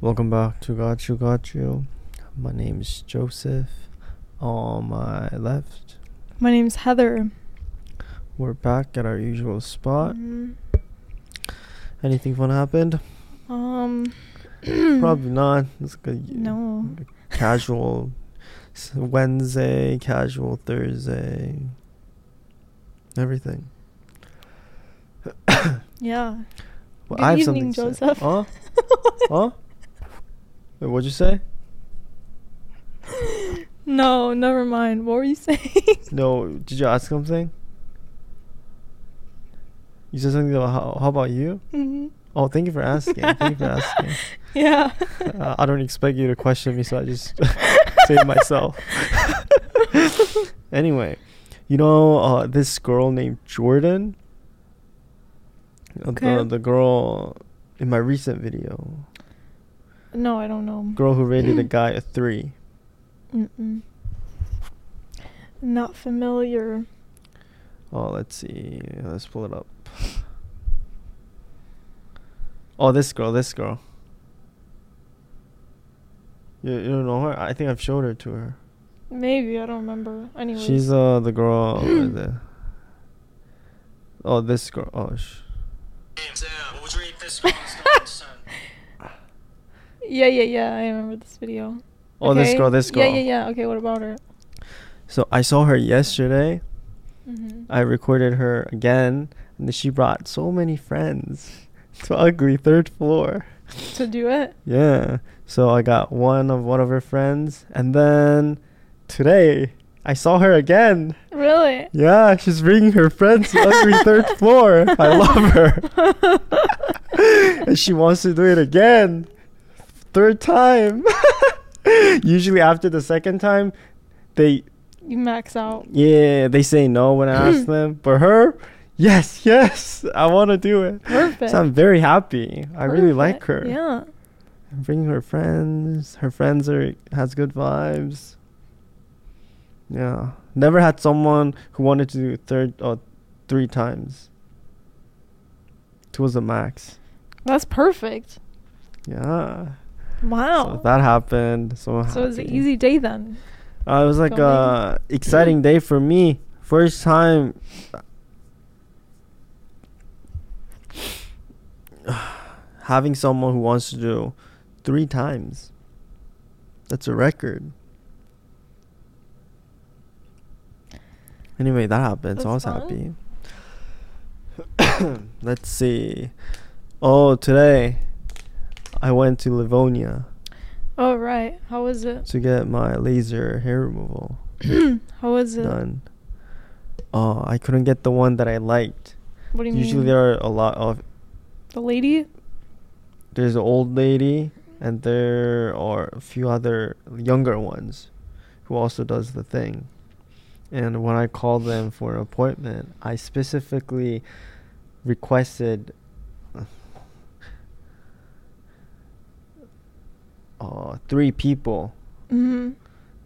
Welcome back to Got You Got You. My name is Joseph. On my left, My name's Heather. we're back at our usual spot. Mhm. Anything fun happened? Um. Probably not. It's good. No. Casual Wednesday, casual Thursday. Everything. Yeah. Well, Good I have evening, something to say. Joseph. Huh? huh? Wait, what'd you say? No, never mind. What were you saying? No, did you ask something? You said something about how, how about you? Mhm. Oh, thank you for asking. thank you for asking. Yeah. Uh, I don't expect you to question me, so I just say it myself. anyway, you know uh, this girl named Jordan? Uh, Okay. The, the girl in my recent video. No, I don't know. Girl who rated a guy a 3. Mm-mm. Not familiar. Oh, let's see. Let's pull it up. Oh, this girl, this girl. You, you don't know her? I think I've showed her to her. Maybe I don't remember. Anyways. She's uh the girl. where is it? Oh, this girl. Oh, sh- Yeah, yeah, yeah. I remember this video. oh, this girl, this girl. Yeah, yeah, yeah. Okay, what about her? So I saw her yesterday. Mm-hmm. I recorded her again, and she brought so many friends to Ugly Third Floor. To do it? Yeah. So I got one of one of her friends, and then today I saw her again. Really? Yeah, she's bringing her friends to Ugly Third Floor. I love her. and she wants to do it again. Third time. Usually after the second time, they You max out. yeah, they say no when I ask them. But her, yes, yes, I want to do it. Perfect. So I'm very happy. I really like her. Yeah. I'm Bringing her friends. Her friends are has good vibes. Yeah. Never had someone who wanted to do third or three times. Two was the max. That's perfect. Yeah. Wow. So that happened. So, So it was an easy day then. Uh, it was like Filming. a exciting day for me. First time. having someone who wants to do three times. That's a record. Anyway, that happened, so I was That's happy. Let's see. Oh, today I went to Livonia Oh right. How was it? to get my laser hair removal How was it? done. Oh, I couldn't get the one that I liked. What do you mean? Usually mean? there are a lot of the lady? there's an old lady and there are a few other younger ones who also does the thing. And when I called them for an appointment, I specifically requested uh, three people. Mm-hmm.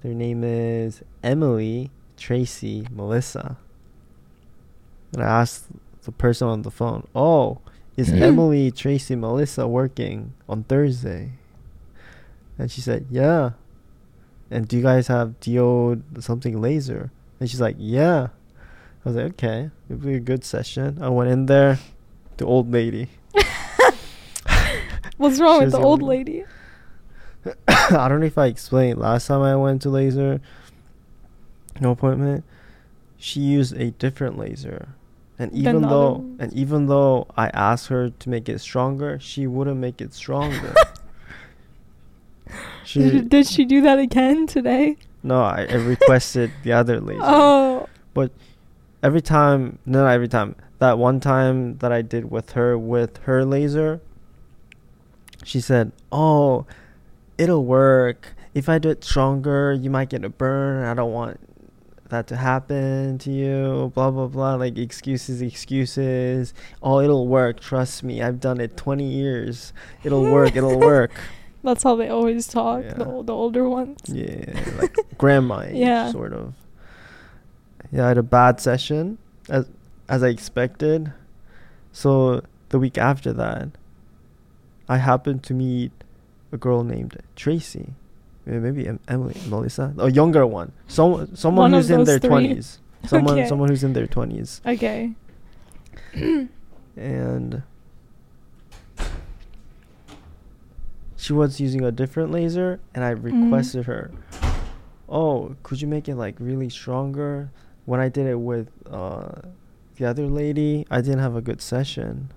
Their name is Emily, Tracy, Melissa. And I asked the person on the phone, "Oh, is Emily, Tracy, Melissa working on Thursday?" And she said, "Yeah." And do you guys have DO something laser? And she's like, "Yeah." I was like, "Okay, it'll be a good session." I went in there, the old lady. What's wrong with the old the- lady? I don't know if I explained last time I went to laser no appointment. She used a different laser. And even though and even though I asked her to make it stronger, she wouldn't make it stronger. she Did, did she do that again today? no, I, I requested the other laser. Oh. But every time, no, not every time. That one time that I did with her with her laser, she said, "Oh, it'll work. If I do it stronger, you might get a burn. I don't want that to happen to you." Blah blah blah. Like excuses, excuses. Oh, it'll work. Trust me. I've done it 20 years. It'll work. It'll work. That's how they always talk, the, Yeah. ol- the older ones. Yeah, like grandma Yeah. sort of. Yeah, I had a bad session as as I expected. So the week after that, I happened to meet a girl named Tracy, maybe Emily, Melissa, a younger one, some someone One who's in their twenties, someone Okay. someone who's in their twenties, Okay. and she was using a different laser, and I Mhm. requested her, "Oh, could you make it like really stronger?" When I did it with uh, the other lady, I didn't have a good session.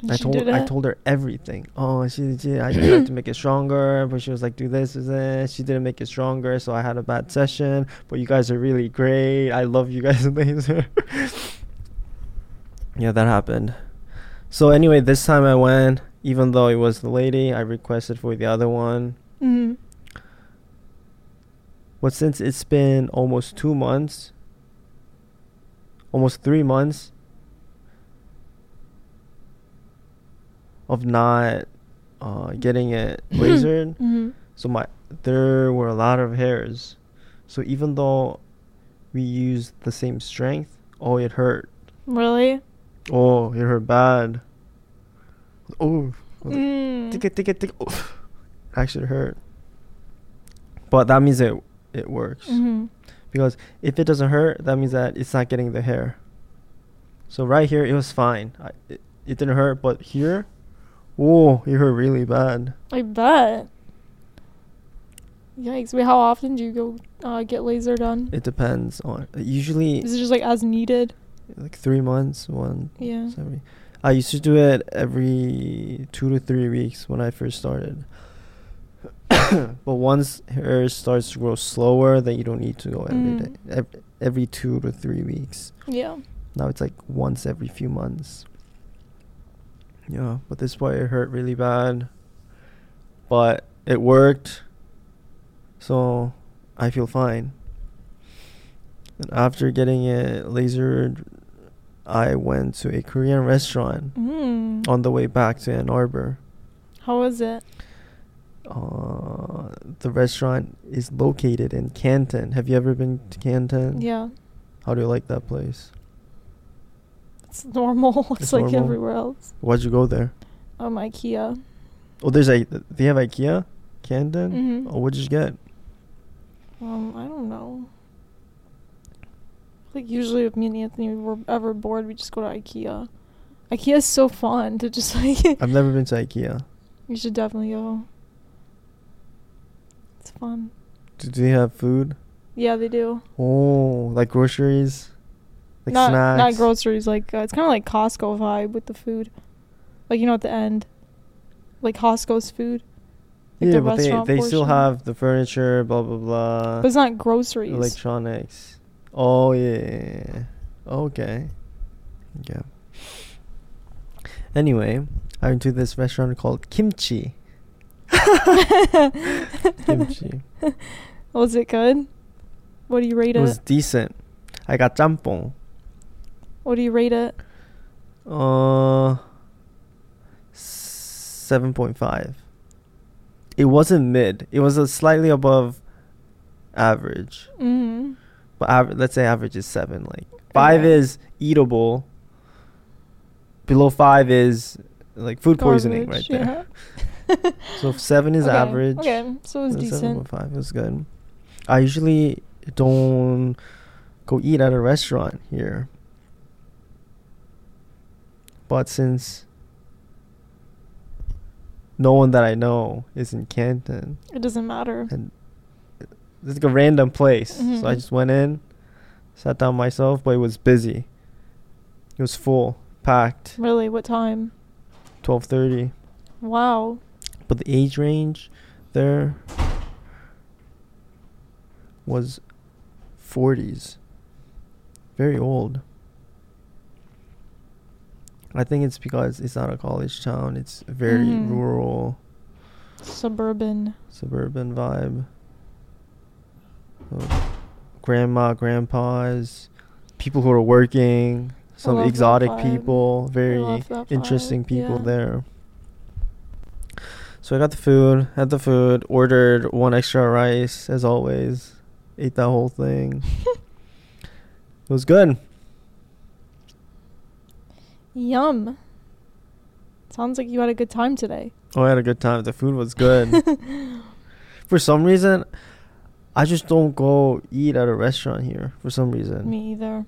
And I she told I told her everything. Oh, she, she I tried to make it stronger, but she was like, "Do this, do this." She didn't make it stronger, so I had a bad session. But you guys are really great. I love you guys, laser. yeah, that happened. So anyway, this time I went, even though it was the lady, I requested for the other one. Mhm. But since it's been almost two months, almost three months of not uh, getting it lasered, Mhm. so my there were a lot of hairs. So even though we used the same strength, oh, it hurt. Really? Oh, it hurt bad. Oh, Mm. tick it, tick it, tick. Oh, actually hurt. But that means it it works. Mhm. Because if it doesn't hurt, that means that it's not getting the hair. So right here, it was fine. I, it, it didn't hurt, but here, whoa, you hurt really bad. I bet. Yikes! Wait, how often do you go uh, get laser done? It depends on. Usually, Is it just like as needed? like three months, one. Yeah. Every, I used to do it every two to three weeks when I first started. but once hair starts to grow slower, then you don't need to go every Mm. day. Every, every two to three weeks. Yeah. Now it's like once every few months. Yeah, but this part it hurt really bad. But it worked. So I feel fine. And after getting it lasered, I went to a Korean restaurant Mm. on the way back to Ann Arbor. How was it? Uh, the restaurant is located in Canton. Have you ever been to Canton? Yeah. How do you like that place? It's normal. It's, It's like normal? everywhere else. Why'd you go there? Um, IKEA. Oh, there's a. They have IKEA, Canton. Mhm. Oh, what'd you get? Um, I don't know. Like usually, if me and Anthony were ever bored, we just go to IKEA. IKEA is so fun to just like. I've never been to IKEA. you should definitely go. It's fun. Do they have food? Yeah, they do. Oh, like groceries, like not snacks. not groceries. Like uh, it's kind of like Costco vibe with the food. Like you know at the end, like Costco's food. Like yeah, the but they they still have the furniture, blah blah blah. But it's not groceries. Electronics. Oh yeah. Okay. Yeah. Anyway, I went to this restaurant called Kimchi. Kimchi. Was it good? What do you rate It it? was decent. I got jjamppong. What do you rate it? Uh, seven point five. It wasn't mid. It was a slightly above average. Mm. But aver- let's say average is seven. Like five Okay. is eatable. Below five is like food poisoning right there. Yeah. So if seven is Okay, average. Okay, so it was decent. 7.5 is good. I usually don't go eat at a restaurant here. But since no one that I know is in Canton, It doesn't matter. and it's like a random place, so I Mhm. just went in, sat down myself, but it was busy. It was full, packed, Really, what time? 12:30. Wow. But the age range there was 40s. Very old. I think it's because it's not a college town. It's very Mhm. rural, Suburban. suburban vibe. So, grandma, grandpas, people who are working, some exotic people, very interesting people yeah. there. So I got the food, had the food, ordered one extra rice as always, ate that whole thing. it was good. Yum. Sounds like you had a good time today. Oh, I had a good time. The food was good. for some reason, I just don't go eat at a restaurant here. For some reason. Me either.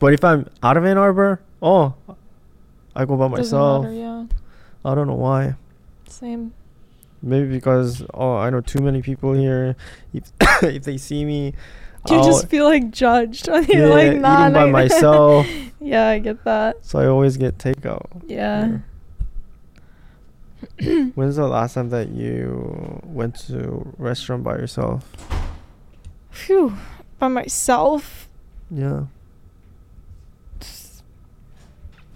But if I'm out of Ann Arbor, oh, I go by Doesn't myself. matter, yeah. I don't know why. Same. Maybe because oh, I know too many people here. If if they see me, You I'll- just feel like judged. You're yeah, like, nah, eating by nah." myself. yeah, I get that. So I always get takeout. Yeah. When's the last time that you went to restaurant by yourself? Phew. By myself. Yeah.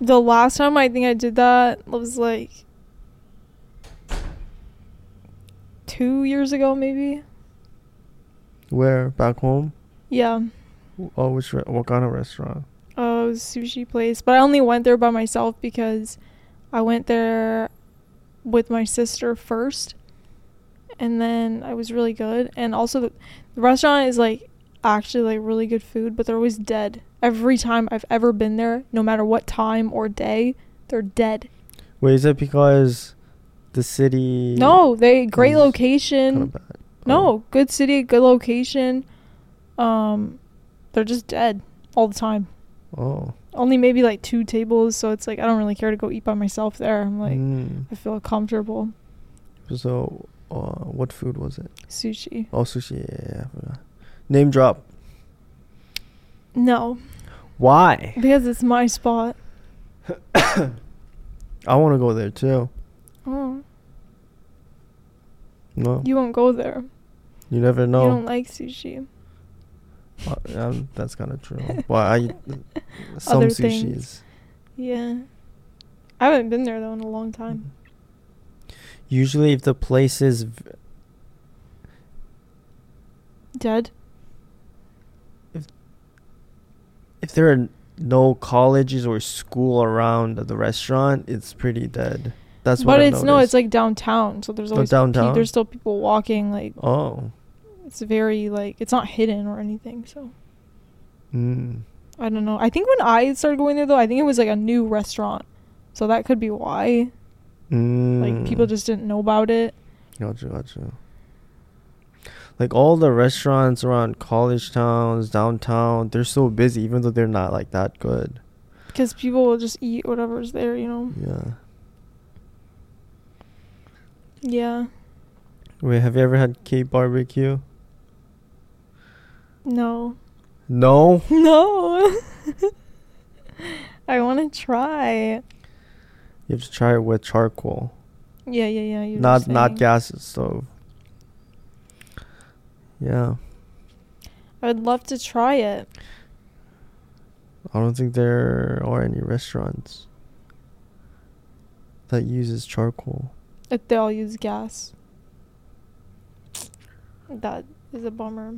The last time I think I did that was like two years ago, maybe. Where? Back home? Yeah. Oh, which re- what kind of restaurant? Oh, a sushi place, but I only went there by myself because I went there with my sister first, and then I was really good. And also, the, the restaurant is like actually like really good food, but they're always dead. Every time I've ever been there, no matter what time or day, they're dead. Wait, is it because the city? No, they great is Kind location. of. No, good city, good location. Um, they're just dead all the time. Oh. Only maybe like two tables, so it's like I don't really care to go eat by myself there. I'm like Mm. I feel comfortable. So, uh, what food was it? Sushi. Oh, sushi. Yeah, yeah, yeah, I forgot. Name drop. No, Why? because it's my spot. I want to go there too. Oh, No, you won't go there. Never You know. don't like sushi. Uh, um, that's kind of true. Well, I some Other sushis. things. Yeah. I haven't been there though in a long time. Usually, if the place is v- Dead. If if there are no colleges or school around the restaurant, it's pretty dead. That's what but it's no, it's like downtown, so there's Oh, always pe- downtown? there's still people walking. Like oh, it's very like it's not hidden or anything. So mm. I don't know. I think when I started going there though, I think it was like a new restaurant, so that could be why. Mm. Like people just didn't know about it. Gotcha, gotcha. Like all the restaurants around college towns, downtown, they're so busy, even though they're not like that good. Because people will just eat whatever's there, you know? Yeah. Yeah. Wait, have you ever had K barbecue? No. No. No. I want to try. You have to try it with charcoal, Yeah, yeah, yeah. You not not gas stove. Yeah, I would love to try it. I don't think there are any restaurants that uses charcoal. If they all use gas. That is a bummer.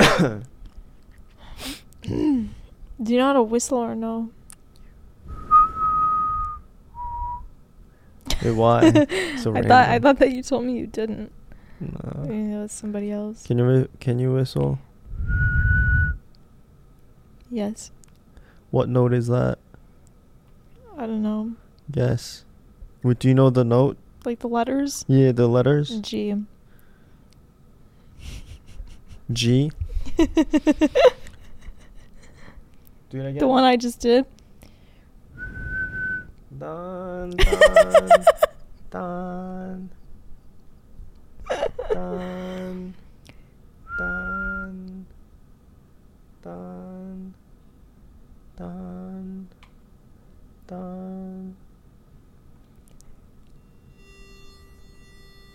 Do you know how to whistle or no? Wait, why? So I thought I thought that you told me you didn't. No. Maybe it was somebody else. Can you can you whistle? Yes. What note is that? I don't know. Yes. Wait, do you know the note? Like the letters? Yeah, the letters. G. G. Do it again. The one I just did. Dun, dun, dun, dun, dun, dun, dun,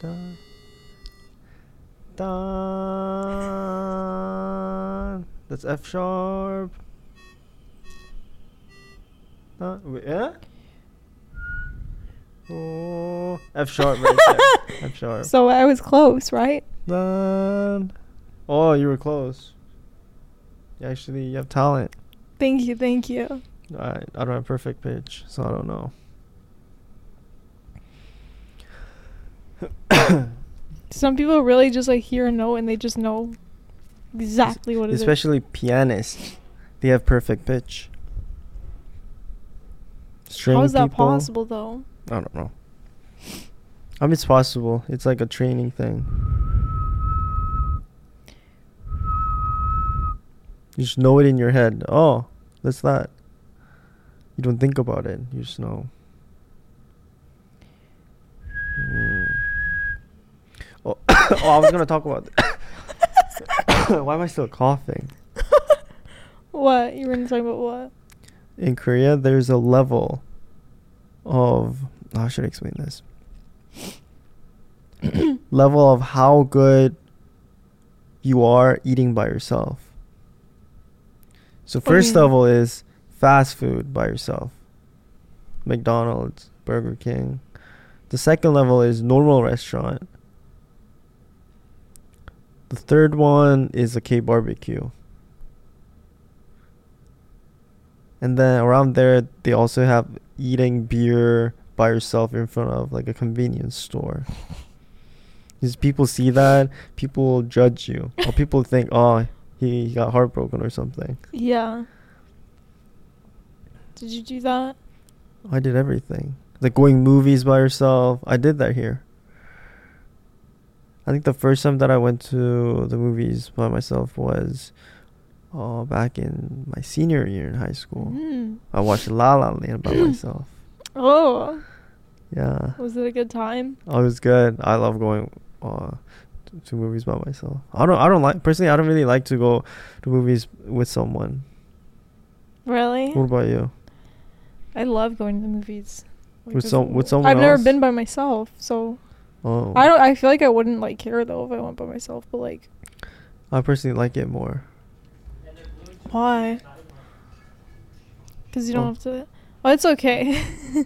dun, dun. That's F sharp. Dun, wait, yeah? Oh, F sharp right there. F sharp. So I was close, right? Dun. Oh, you were close. You Actually, you have talent. Thank you, thank you. I I don't have perfect pitch, so I don't know. Some people really just like hear a note and they just know exactly what it is. Especially pianists, they have perfect pitch. String How is that people, possible though? I don't know. I mean, it's possible. It's like a training thing. You just know it in your head. Oh, that's that. You don't think about it. You just know. Hmm. Oh, oh, I was gonna talk about. Why am I still coughing? What you were gonna talk about? What? in Korea, there's a level of should I explain this? level of how good you are eating by yourself. So What do you first level is fast food by yourself. McDonald's, Burger King. The second level is normal restaurant. The third one is a K barbecue. And then around there, they also have eating beer by yourself in front of like a convenience store. Because people see that, people judge you, or people think, oh, he, got heartbroken or something. Yeah. Did you do that? I did everything. Like going movies by yourself. I did that here. I think the first time that I went to the movies by myself was uh, back in my senior year in high school. Mm. I watched La La Land by myself. Oh, Yeah. was it a good time? Oh, it was good. I love going uh, to, movies by myself. I don't. I don't like personally. I don't really like to go to movies with someone. Really? What about you? I love going to the movies. Like, With some- with someone I've never been by myself, so Oh, I don't. I feel like I wouldn't like care though if I went by myself. But like, I personally like it more. why? Because you don't Oh. have to. Oh, it's okay.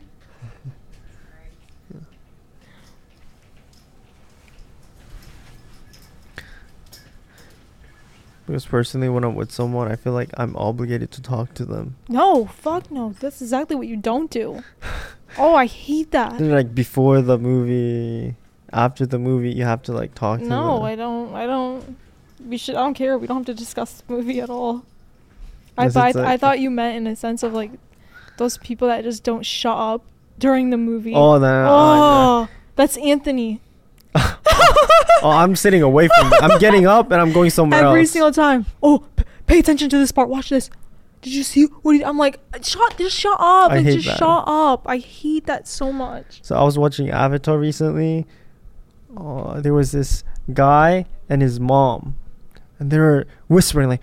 Because personally, when I'm with someone, I feel like I'm obligated to talk to them. no, fuck no. That's exactly what you don't do. Oh, I hate that. Then, like before the movie, after the movie, you have to like talk to No, them. I don't. I don't. We should. I don't care. We don't have to discuss the movie at all. I Yes, thought. it's I thought you meant in a sense of like those people that just don't shut up during the movie. Oh, then Oh, that's Anthony. oh, I'm sitting away from. I'm getting up and I'm going somewhere Every else. single time. Oh, p- pay attention to this part. Watch this. Did you see what? He, I'm like, shut. Just shut up. I Like, hate just that. shut up. I hate that so much. So I was watching Avatar recently. Uh, there was this guy and his mom, and they were whispering like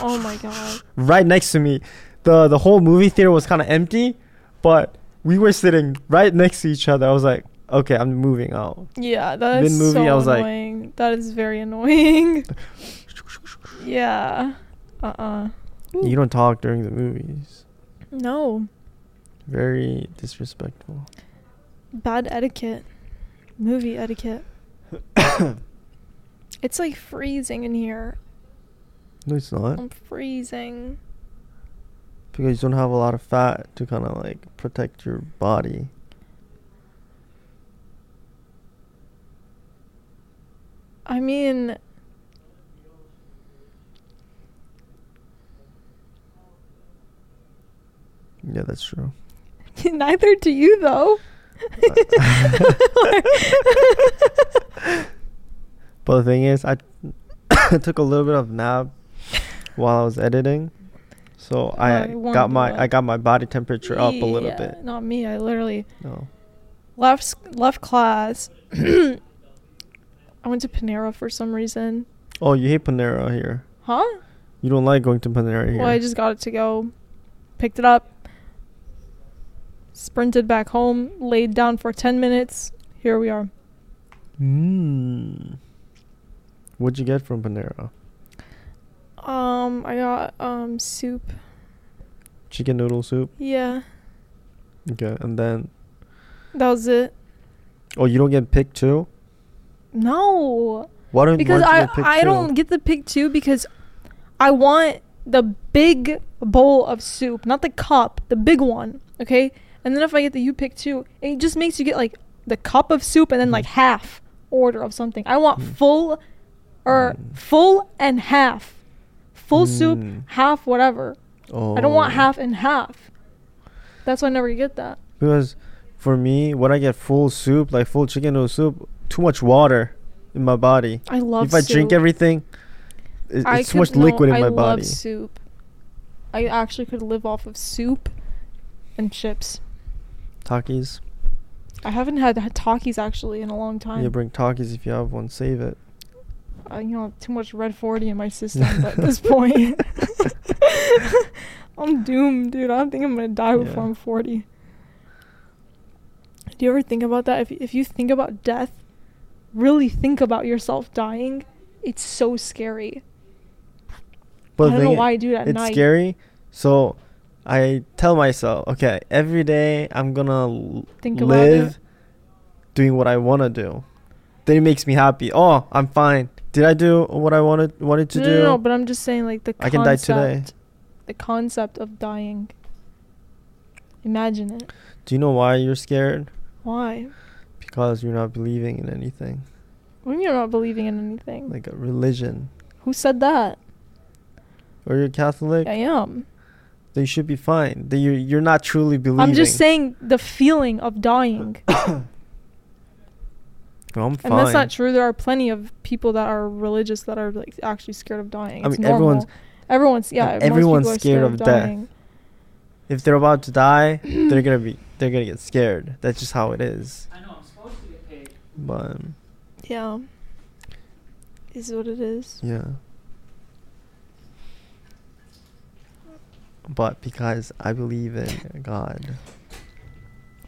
Oh my god. right next to me. the The whole movie theater was kind of empty, but we were sitting right next to each other. I was like, okay, I'm moving out. Yeah, that is Mid-movie, so I was like- annoying. that is very annoying. yeah. Uh uh You don't talk during the movies. No. Very disrespectful. Bad etiquette. Movie etiquette. it's like freezing in here. No, it's not I'm freezing. because you don't have a lot of fat to kind of like protect your body. I mean, Yeah, that's true. neither do you though. But the thing is, I took a little bit of nap while I was editing, so I I got my up. I got my body temperature up a little Yeah, bit. Not me. I literally No. left left class. I went to Panera for some reason. Oh, you hate Panera here. Huh? You don't like going to Panera here. Well, I just got it to go. Picked it up. Sprinted back home. Laid down for 10 minutes. Here we are. Mmm. What'd you get from Panera? Um, I got um soup. Chicken noodle soup. Yeah, Okay, and then that was it. oh, you don't get pick two. No, Why don't because why I don't you get picked I don't get the pick two because I want the big bowl of soup, not the cup, the big one. Okay, and then if I get the you pick two, it just makes you get like the cup of soup and then like Mhm. half order of something. I want Mm. full or Mm. full and half. full soup, Mm. half whatever. Oh. I don't want half and half. That's why I never get that. Because for me, when I get full soup, like full chicken noodle soup, too much water in my body. I love soup. if I soup. drink everything, it, I it's too much no, liquid in I my love body. soup. I actually could live off of soup and chips. Takis. I haven't had, had Takis actually in a long time. You bring Takis if you have one. Save it. I you know have too much red 40 in my system at this point. I'm doomed, dude. I don't think I'm gonna die before Yeah. I'm 40. Do you ever think about that? If if you think about death, really think about yourself dying. It's so scary. But I don't know why I do it at it's night. scary. So I tell myself, okay, every day I'm gonna Think live doing what I want to do. Then it makes me happy. Oh, I'm fine. Did I do what I wanted wanted to no, do? no, no, but I'm just saying like the I concept. can die today. The concept of dying. Imagine it. Do you know why you're scared? Why? Because you're not believing in anything, When you're not believing in anything. like a religion. Who said that? Or you're Catholic, I am. then you should be fine. Then you're you're not truly believing. I'm just saying the feeling of dying. Well, I'm fine. And that's not true. There are plenty of people that are religious that are like actually scared of dying. I It's mean, everyone's- normal. everyone's yeah. everyone's people scared of death. dying. If they're about to die, they're gonna be they're gonna get scared. That's just how it is. I know I'm supposed to get paid. But Yeah. Is what it is. yeah. But because I believe in God,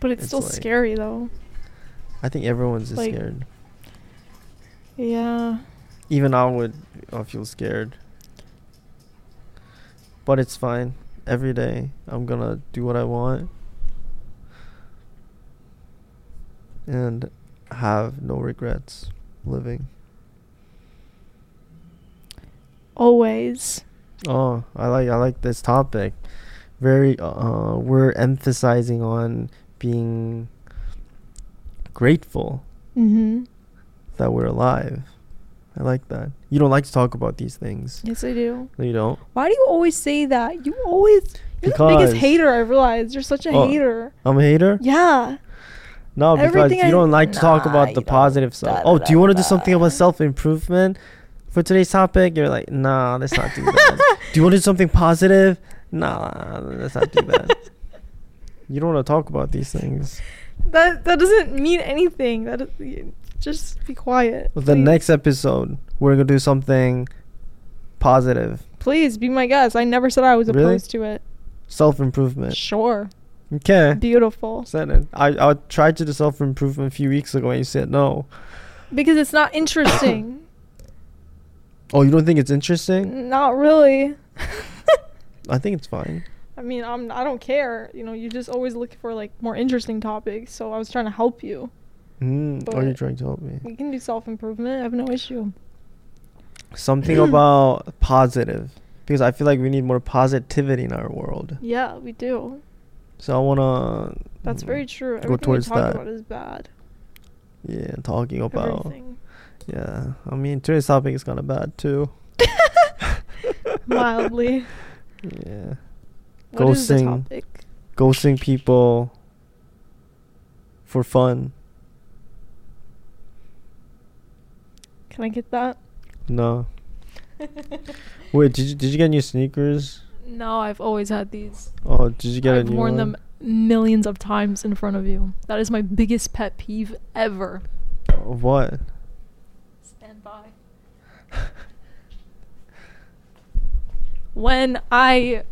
But it's, It's still like- scary though. I think everyone's just Like- scared. Yeah. Even I would uh, feel scared. But it's fine. Every day I'm gonna do what I want. And have no regrets living. Always. Oh, I like I like this topic. Very uh we're emphasizing on being grateful Mm-hmm. that we're alive. I like that. You don't like to talk about these things. Yes, I do. No, you don't. Why do you always say that? You always. You're the biggest Because- hater. I realize you're such a Oh, hater. I'm a hater? Yeah. No, because Everything you I- don't like to talk Nah, about you the don't. positive stuff. Da, Oh, da, do you want to da, do something about self improvement for today's topic? You're like, nah, let's not do that. do you want to do something positive? Nah, let's not do that. you don't want to talk about these things. That that doesn't mean anything. That is, just be quiet. Well, the please. next episode, we're gonna do something positive, Please be my guest. I never said I was Really? opposed to it. self improvement. Sure. Okay, Beautiful. said it. I I tried to do self improvement a few weeks ago, and you said no. Because it's not interesting. Oh, you don't think it's interesting? not really. I think it's fine. I mean, I'm I don't care. You know, you just always look for like more interesting topics. So I was trying to help you. Mm, are you trying to help me? We can do self improvement. I have no issue. Something about positive, because I feel like we need more positivity in our world. Yeah, we do. So I wanna. That's very true. Go Everything towards we talk that. about is bad. Yeah, talking about. Everything. Yeah, I mean today's topic is kind of bad too. Mildly. Yeah, What Ghosting. topic? ghosting people for fun. Can I get that? No. Wait, did you did you get new sneakers? No, I've always had these. Oh, did you get a I've new worn one? them millions of times in front of you. That is my biggest pet peeve ever. What? Stand by. when I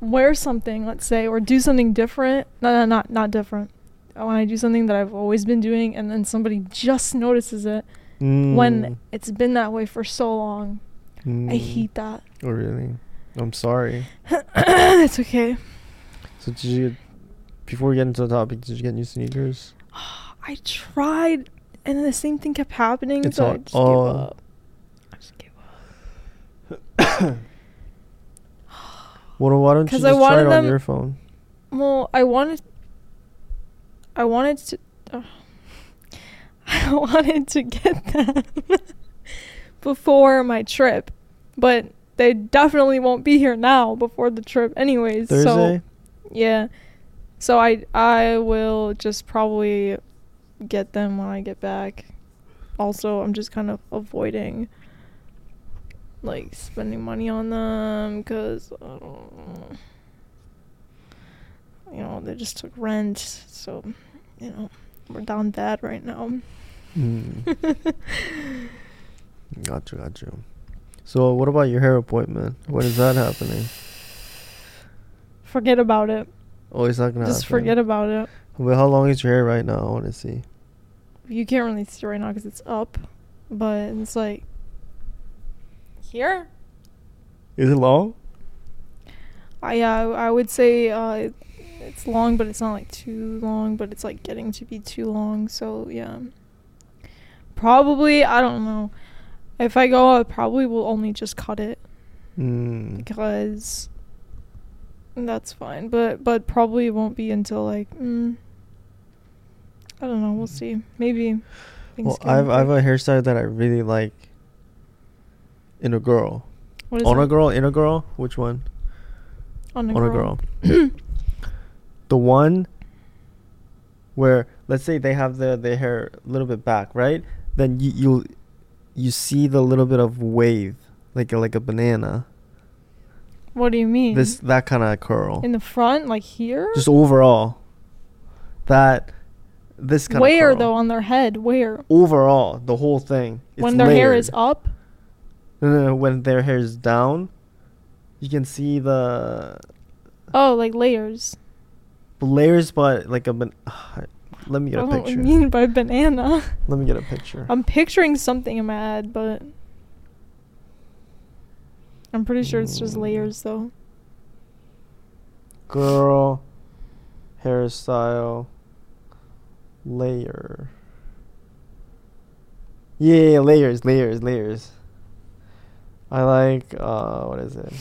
wear something, let's say, or do something different, no, no, not not different. When I do something that I've always been doing, and then somebody just notices it, Mm, when it's been that way for so long, I mm. hate that. Oh really? I'm sorry. it's okay. So did you? Before we get into the topic, did you get new sneakers? I tried, and then the same thing kept happening. It's so I all- just oh. gave up. I just gave up. Well, why don't you just I try it on them- your phone? Well, I wanted. I wanted to. Uh, I wanted to get them before my trip, but they definitely won't be here now before the trip, anyways. So Thursday. yeah, so I I will just probably get them when I get back. Also, I'm just kind of avoiding like spending money on them because I don't. You know, they just took rent, so you know we're down bad right now. Mm. got you, got you. So, what about your hair appointment? When is that happening? Forget about it. Oh, it's not gonna Just happen. forget about it. Well, how long is your hair right now? I want to see. You can't really see right now because it's up, but it's like here. Is it long? I yeah, I I would say uh, it- it's long, but it's not like too long, but it's like getting to be too long. So yeah, probably I don't know. If I go, I probably will only just cut it Mm. because that's fine. But but probably won't be until like mm, I don't know. We'll see. Maybe. Well, I've I've a hairstyle that I really like. In a girl. What is On a girl, in a girl. Which one? On a on girl. a girl. the one where let's say they have the their hair a little bit back, right? Then you you you see the little bit of wave, like a, like a banana. What do you mean? This that kind of curl. in the front, like here. Just overall, that this kind of Where though on their head? Where? Overall, the whole thing. It's when their hair is up. No, no, no, when their hair is down, you can see the Oh, like layers. layers, but like a. Ban- let me get a don't know what you picture. mean by banana. Let me get a picture. I'm picturing something in my head, but I'm pretty sure it's just Mm. layers though. girl hairstyle layer. Yeah, layers, layers, layers. I like uh what is it?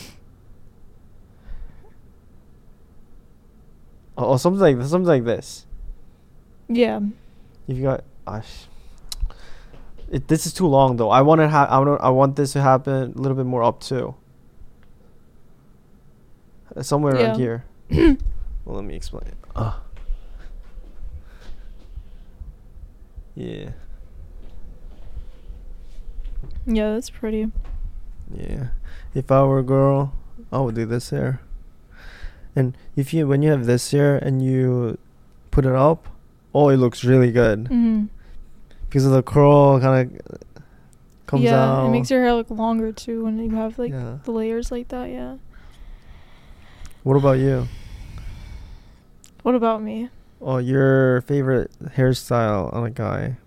Oh, something like something like this. Yeah. If you got, gosh, it, this is too long though. I want to have. I want. I want this to happen a little bit more up too. Uh, Somewhere Yeah. around here. well, let me explain. Ah. Yeah. Yeah, that's pretty. Yeah. If I were a girl, I would do this hair. And if you when you have this hair and you put it up, oh, it looks really good hmm because of the curl kind of comes yeah, out. it makes your hair look longer too when you have like Yeah. the layers like that. Yeah. What about you? What about me? Oh, your favorite hairstyle on a guy?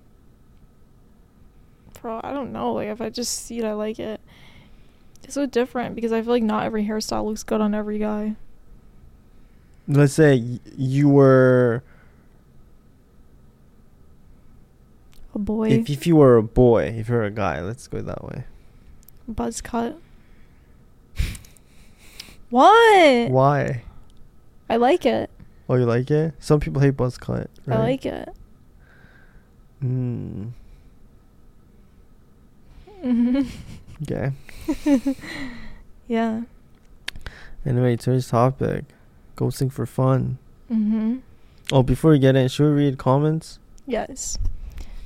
Bro, I don't know. Like if I just see it, I like it. It's so different because I feel like not every hairstyle looks good on every guy. Let's say y- you were A boy, if if you were a boy, if you're a guy, let's go that way. buzz cut. what? Why? I like it. Oh, you like it? Some people hate buzz cut. Right? I like it. Mm. Mhm. Okay. yeah. Anyway, today's topic: ghosting for fun. Mm hmm. Oh, before we get in, should we read comments? Yes.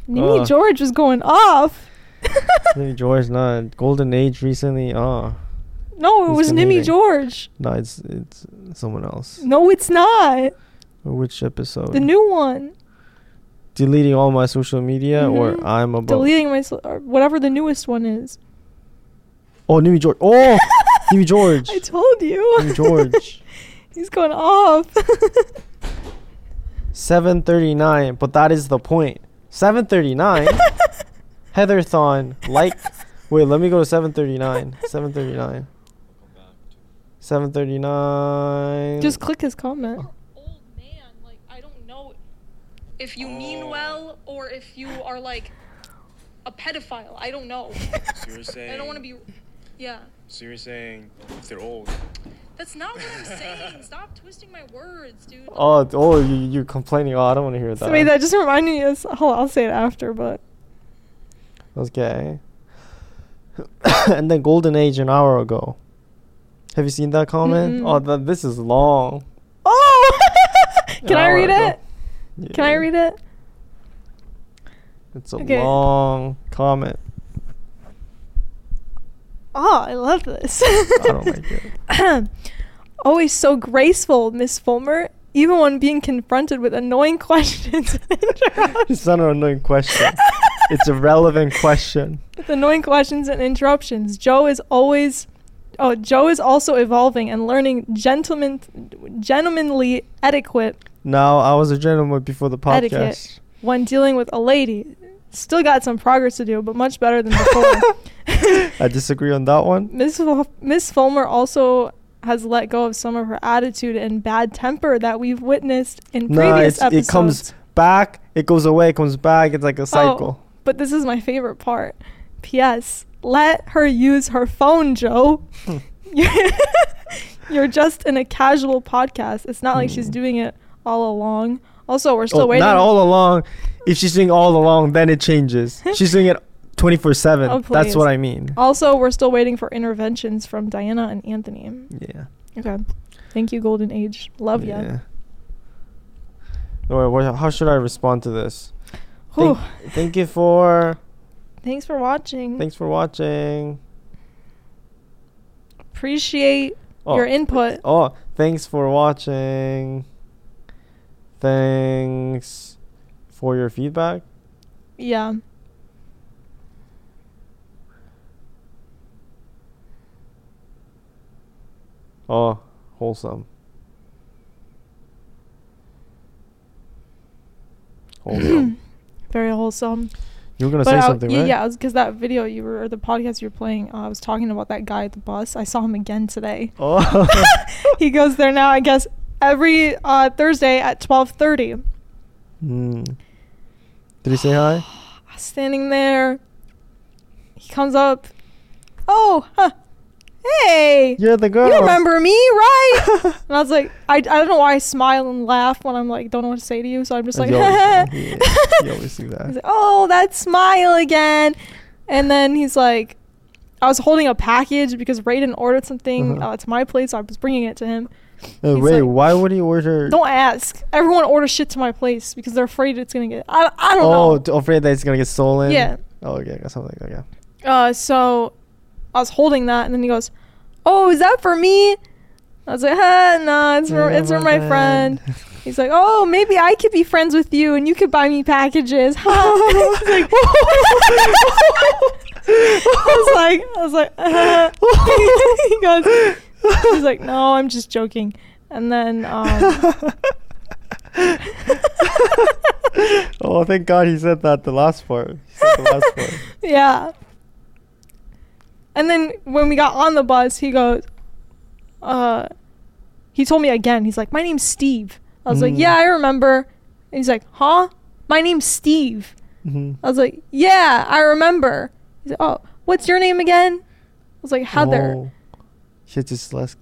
Nimi Uh. George was going off. Maybe George not golden age recently. Oh, no, it was Nimi. George. no, it's it's someone else. No, it's not. Which episode? The new one. Deleting all my social media, or Mhm. I'm about. Deleting my so- or whatever the newest one is. Oh, Nimi George. Oh, Nimi George. I told you. Nimi George. He's going off. 739, but that is the point. 739. Heatherthon, like. Wait, let me go to 739. 739. 739. Just click his comment. old man, like I don't know if you mean well or if you are like a pedophile. I don't know. So you're saying. I don't want to be. Yeah, So you're saying if they're old. That's not what I'm saying. Stop twisting my words, dude. Oh, oh, you, you're complaining. Oh, I don't want to hear that. So wait, that just reminded me of. Hold on, I'll say it after, but Okay. and then Golden Age an hour ago. Have you seen that comment? Mm-mm. Oh, th- this is long. Oh! Can I read ago. it? Can I read it? It's a Okay. long comment. Oh, I love this. I don't like it. Always so graceful, Miss Fullmer, even when being confronted with annoying questions. It's not an annoying question. it's a relevant question. with annoying questions and interruptions. Joe is always Oh, Joe is also evolving and learning gentleman gentlemanly etiquette Now, I was a gentleman before the podcast. Etiquette. when dealing with a lady. Still got some progress to do, but much better than before. I disagree on that one. Miss Ful- Miss Fullmer also has let go of some of her attitude and bad temper that we've witnessed in previous episodes. it comes back, it goes away, it comes back. It's like a cycle. But this is my favorite part. P.S. Let her use her phone, Joe. You're just in a casual podcast. It's not like she's Hmm. doing it all along. Also, we're still Oh, waiting. not all along. If she's doing all along, then it changes. she's doing it 24 7. Oh, That's what I mean. Also, we're still waiting for interventions from Diana and Anthony. Yeah. Okay. Thank you, Golden Age. Love ya. yeah. Alright, what, how should I respond to this? Thank, thank you for. Thanks for watching. Thanks for watching. Appreciate Oh, your input. Oh, thanks for watching. Thanks for your feedback. Yeah. Oh, wholesome. Wholesome. Very wholesome. you were gonna But say I- something, yeah, right? yeah, because that video you were, or the podcast you were playing, uh, I was talking about that guy at the bus. I saw him again today. Oh. he goes there now, I guess, every uh, Thursday at twelve thirty. Hmm. Did he say hi? Standing there, he comes up. Oh, huh. hey, You're the girl. you remember me, right? and I was like, I, I don't know why I smile and laugh when I'm like, don't know what to say to you. So I'm just like, you always, yeah, you always do that. like, oh, that smile again. And then he's like, I was holding a package because Raiden ordered something Uh-huh. uh, to my place. So I was bringing it to him. Uh, wait, like- why would he order? Don't ask. Everyone orders shit to my place because they're afraid it's gonna get. I, I don't oh, know. t- afraid that it's gonna get stolen. Yeah. Oh, okay, got something like that. Uh, so I was holding that, and then he goes, "Oh, is that for me?" I was like, "Huh, no, it's for Yeah, it's for my friend." He's like, "Oh, maybe I could be friends with you, and you could buy me packages." I was like, I was like, uh. he goes, he's like, no, I'm just joking. And then, um, oh, thank God he said that the last part. The last part. yeah. And then when we got on the bus, he goes, uh, he told me again. He's like, my name's Steve. I was like, Mm. yeah, I remember. And he's like, huh? My name's Steve. hmm I was like, yeah, I remember. He's like, oh, what's your name again? I was like, Heather. Oh. Shit, just less.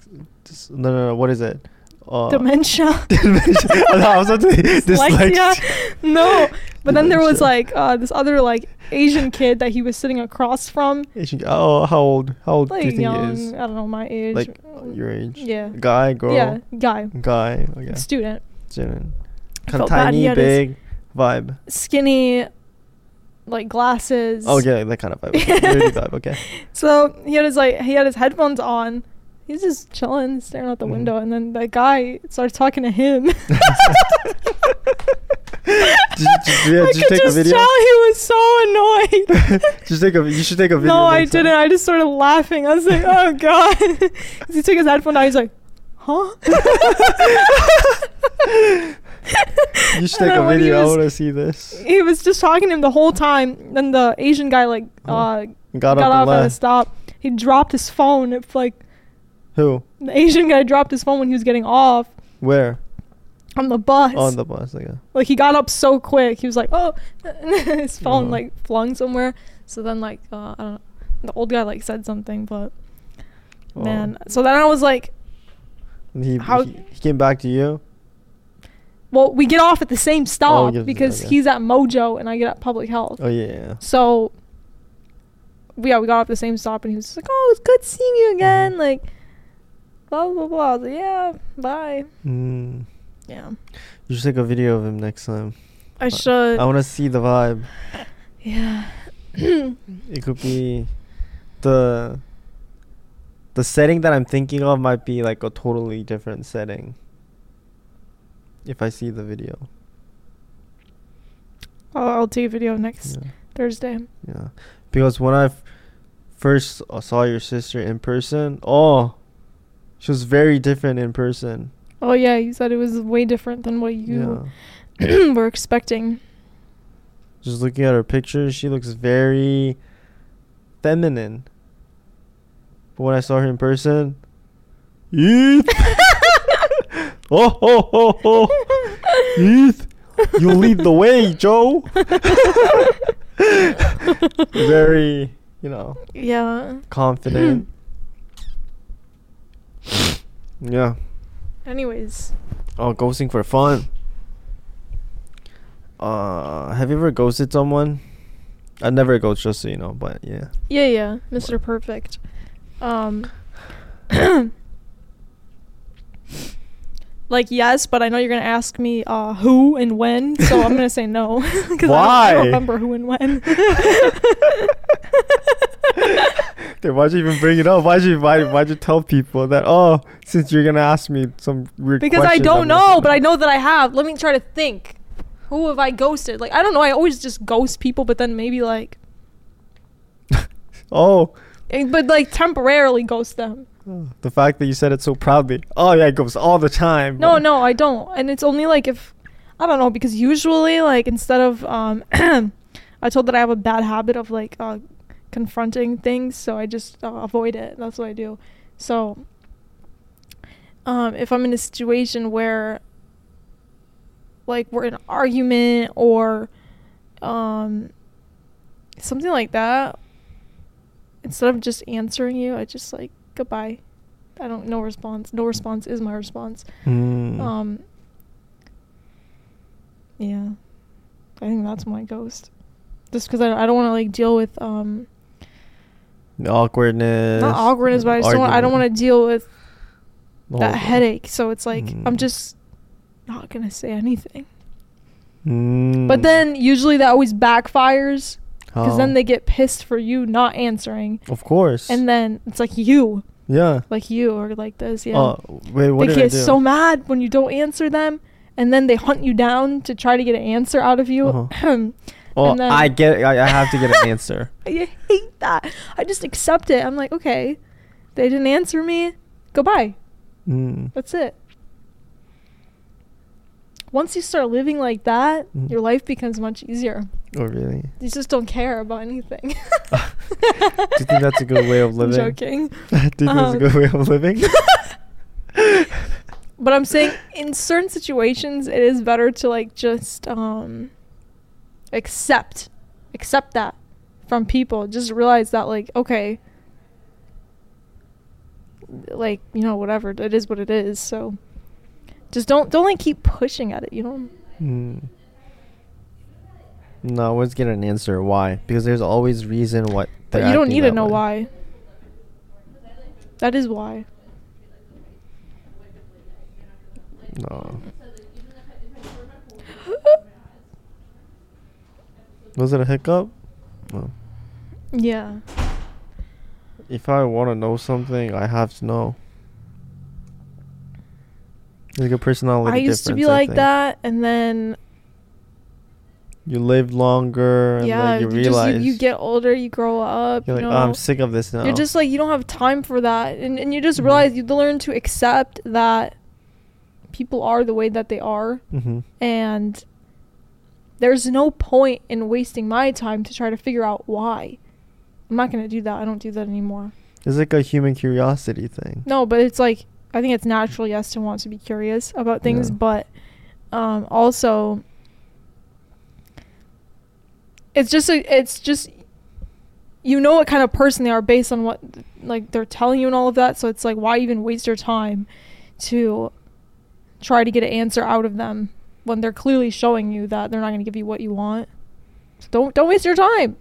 Just, no, no, no. What is it? Uh, Dementia. dementia. Oh, no, I was about to say Dyslexia. no. But then there was like uh, this other like Asian kid that he was sitting across from. Asian. Oh, how old? How old do you think young, he is? I don't know my age. Like your age? Yeah. Guy, girl. Yeah, guy, Guy. Okay. student, Student. Kind of felt bad. He tiny, big vibe. skinny, like glasses. Oh yeah, that kind of vibe. Okay. Vibe. Okay. So he had his like he had his headphones on. He's just chilling, staring out the Mhm. window, and then that guy starts talking to him. Did you, did you- I could take a just video? tell he was so annoyed. just take a. You should take a video. no, I didn't. I just started laughing. I was like, oh god. he took his headphone out. He's like, huh? You should take a video. I was- want to see this. he was just talking to him the whole time. Then the Asian guy like uh, Got, got, up off and at a stop. He dropped his phone. It's like Who? the Asian guy dropped his phone when he was getting off Where? on the bus. On the bus. Like, uh, like he got up so quick. He was like, oh, his phone Uh-huh. like flung somewhere. So then like uh, I don't know. The old guy like said something, but oh. man. So then I was like, And he, How- he he came back to you. well, we get off at the same stop yes, because okay. he's at Mojo and I get at Public Health. Oh yeah. So yeah, we got off the same stop, and he was just like, "Oh, it's good seeing you again." Like, blah blah blah. Like, yeah, bye. Mm. Yeah, You should take a video of him next time. I should. I want to see the vibe. yeah. It could be the the setting that I'm thinking of might be like a totally different setting. If I see the video. I'll, I'll take a video next Yeah. Thursday. Yeah. Because when I f- first uh, saw your sister in person, oh, she was very different in person. Oh yeah, you said it was way different than what you yeah. were expecting. Just looking at her pictures, she looks very feminine. But when I saw her in person, Heath! oh, oh, oh, oh! Heath! You lead the way, Joe! very, you know, Yeah. confident. Yeah. Anyways, Oh, ghosting for fun. Uh, have you ever ghosted someone? I never ghost, just so you know. But yeah, yeah, yeah, Mr. Perfect. Um. Like yes, but I know you're gonna ask me uh, who and when, so I'm gonna say no because I, Why? don't remember who and when. then why'd you even bring it up? Why'd you why why'd you tell people that? Oh, since you're gonna ask me some weird because I don't know, but. I know that I have. Let me try to think. Who have I ghosted? Like I don't know. I always just ghost people, but then maybe like, Oh, eh, but like temporarily ghost them. The fact that you said it so proudly. Oh yeah, it goes all the time. No, no, I don't. And it's only like if I don't know because usually like instead of um I told that I have a bad habit of like uh confronting things, so I just uh, avoid it. That's what I do. So um if I'm in a situation where like we're in an argument or um something like that instead of just answering you, I just like goodbye. I don't no response. No response is my response. Hmm. Um. Yeah, I think that's my ghost. Just because I, I don't want to like deal with um The awkwardness. not awkwardness, but I just don't want, I don't want to deal with that headache. So it's like I'm Mm. just not gonna say anything. Mm. But then usually that always backfires because then Oh, they get pissed for you not answering, Of course. and then it's like you, yeah. like you, or like this. Yeah. Oh wait, what they did I get do? so mad when you don't answer them, and then they hunt you down to try to get an answer out of you. Uh-huh. well, I get. I, I have to get an answer. I hate that. I just accept it. I'm like, okay, they didn't answer me. Goodbye. Mm. That's it. Once you start living like that, Mhm. your life becomes much easier. Oh really? You just don't care about anything. Do you think that's a good way of living? I'm joking. Do you think that's a Um, good way of living? But I'm saying in certain situations it is better to like just um accept accept that from people. Just realize that like okay like, you know, whatever, it is what it is. So just don't don't like keep pushing at it, you know? Hmm. No, I always get an answer why because there's always reason what. But you don't need to know way. why. That is why. No. Was it a hiccup? No. Yeah. If I want to know something, I have to know. Like a personality I used to be I like think. that and then You live longer, and yeah, like you, you, just realize you, you get older, you grow up, you're you like, know. oh, I'm sick of this now. You're just like you don't have time for that, and and you just Mhm. realize you learn to accept that people are the way that they are, hmm and there's no point in wasting my time to try to figure out why. I'm not gonna do that. I don't do that anymore. It's like a human curiosity thing. No, but it's like I think it's natural, yes, to want to be curious about things, Yeah. but um, also it's just a, it's just you know what kind of person they are based on what like they're telling you and all of that. So it's like why even waste your time to try to get an answer out of them when they're clearly showing you that they're not going to give you what you want. So don't don't waste your time.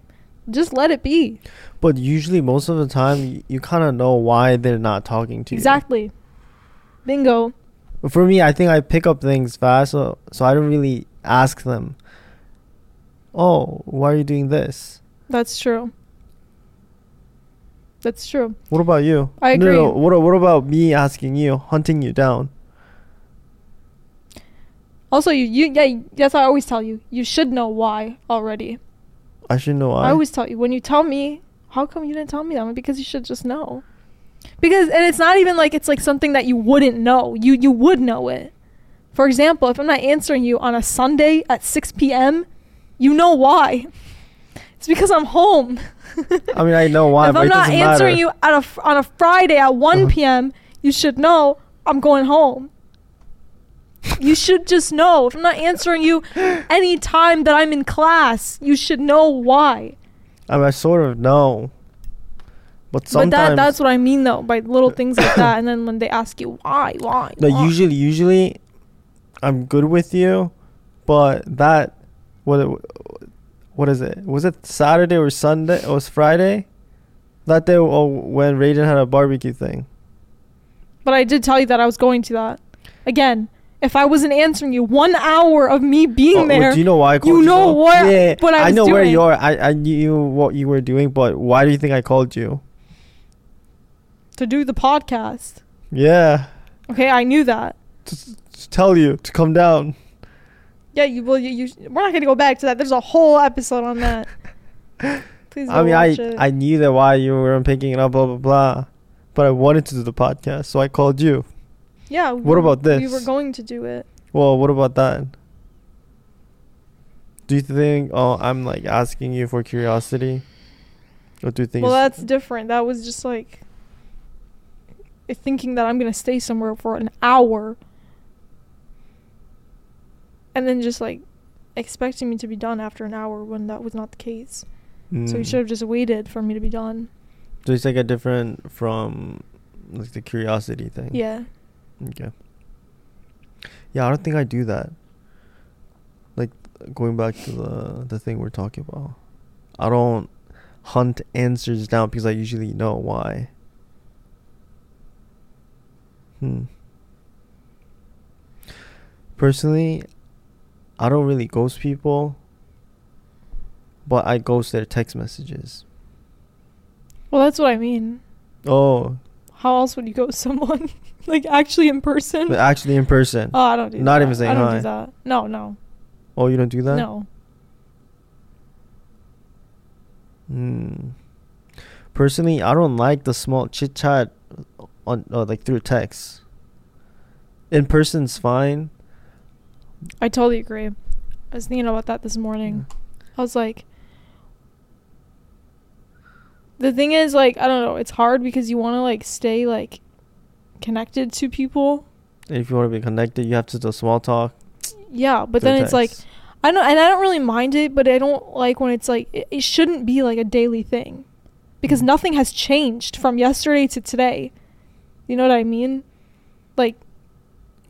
just let it be. But usually, most of the time, you, you kind of know why they're not talking to you. Exactly. Bingo. For me, I think I pick up things fast, so so I don't really ask them. Oh, why are you doing this? That's true. That's true. What about you? I No, no, agree. what what about me asking you, hunting you down? Also, you, you yeah, that's what I always tell you. You should know why already. I should know why. I always tell you when you tell me, how come you didn't tell me that? Because you should just know. Because and it's not even like it's like something that you wouldn't know. You you would know it. For example, if I'm not answering you on a Sunday at 6 p.m., you know why. It's because I'm home. I mean, I know why, if I'm not answering matter. you at a, fr- on a Friday at one Uh-huh. p.m., you should know I'm going home. You should just know. If I'm not answering you any time that I'm in class, you should know why. I mean, I sort of know. But But that that's what I mean though, by little things like that. And then when they ask you why, why, no, why? usually, usually, I'm good with you, but that, what, what is it? Was it Saturday or Sunday? It was Friday. That day, oh, when Raiden had a barbecue thing. But I did tell you that I was going to that. Again, if I wasn't answering you, one hour of me being Oh, well, there, do you know why I called you you? know where- Yeah, what I I know where you are. I, I knew what you were doing, but why do you think I called you? to do the podcast. Yeah, Okay, I knew that. to, to tell you to come down. Yeah, you will. You, you, we're not gonna go back to that. There's a whole episode on that. Please. I mean, I it. I knew that why you weren't picking it up, blah blah blah, but I wanted to do the podcast, so I called you. yeah. what about We were going to do it. Well, what about that? Do you think? Oh, I'm like asking you for curiosity, or do you think? Well, that's different. That was just like thinking that I'm gonna stay somewhere for an hour, and then just like expecting me to be done after an hour when that was not the case. So you Mm. should have just waited for me to be done. So it's like a different from like the curiosity thing. Yeah. Okay. Yeah, I don't think I do that. Like going back to the the thing we're talking about, I don't hunt answers down because I usually know why. Hmm. Personally, I don't really ghost people, but I ghost their text messages. Well, that's what I mean. Oh, How else would you with someone like actually in person? but actually in person. Oh, I don't do Not that. even saying hi. I don't hi. do that. No, no, oh, you don't do that? no. Hmm. Personally, I don't like the small chit chat on uh, like through text. In person's fine. I totally agree. I was thinking about that this morning. I was like, the thing is, like, I don't know. It's hard because you want to like stay like connected to people. If you want to be connected, you have to do small talk. Yeah, but then it's like. I don't, and I don't really mind it, but I don't like when it's like it, it shouldn't be like a daily thing, because Mm. nothing has changed from yesterday to today. You know what I mean? Like,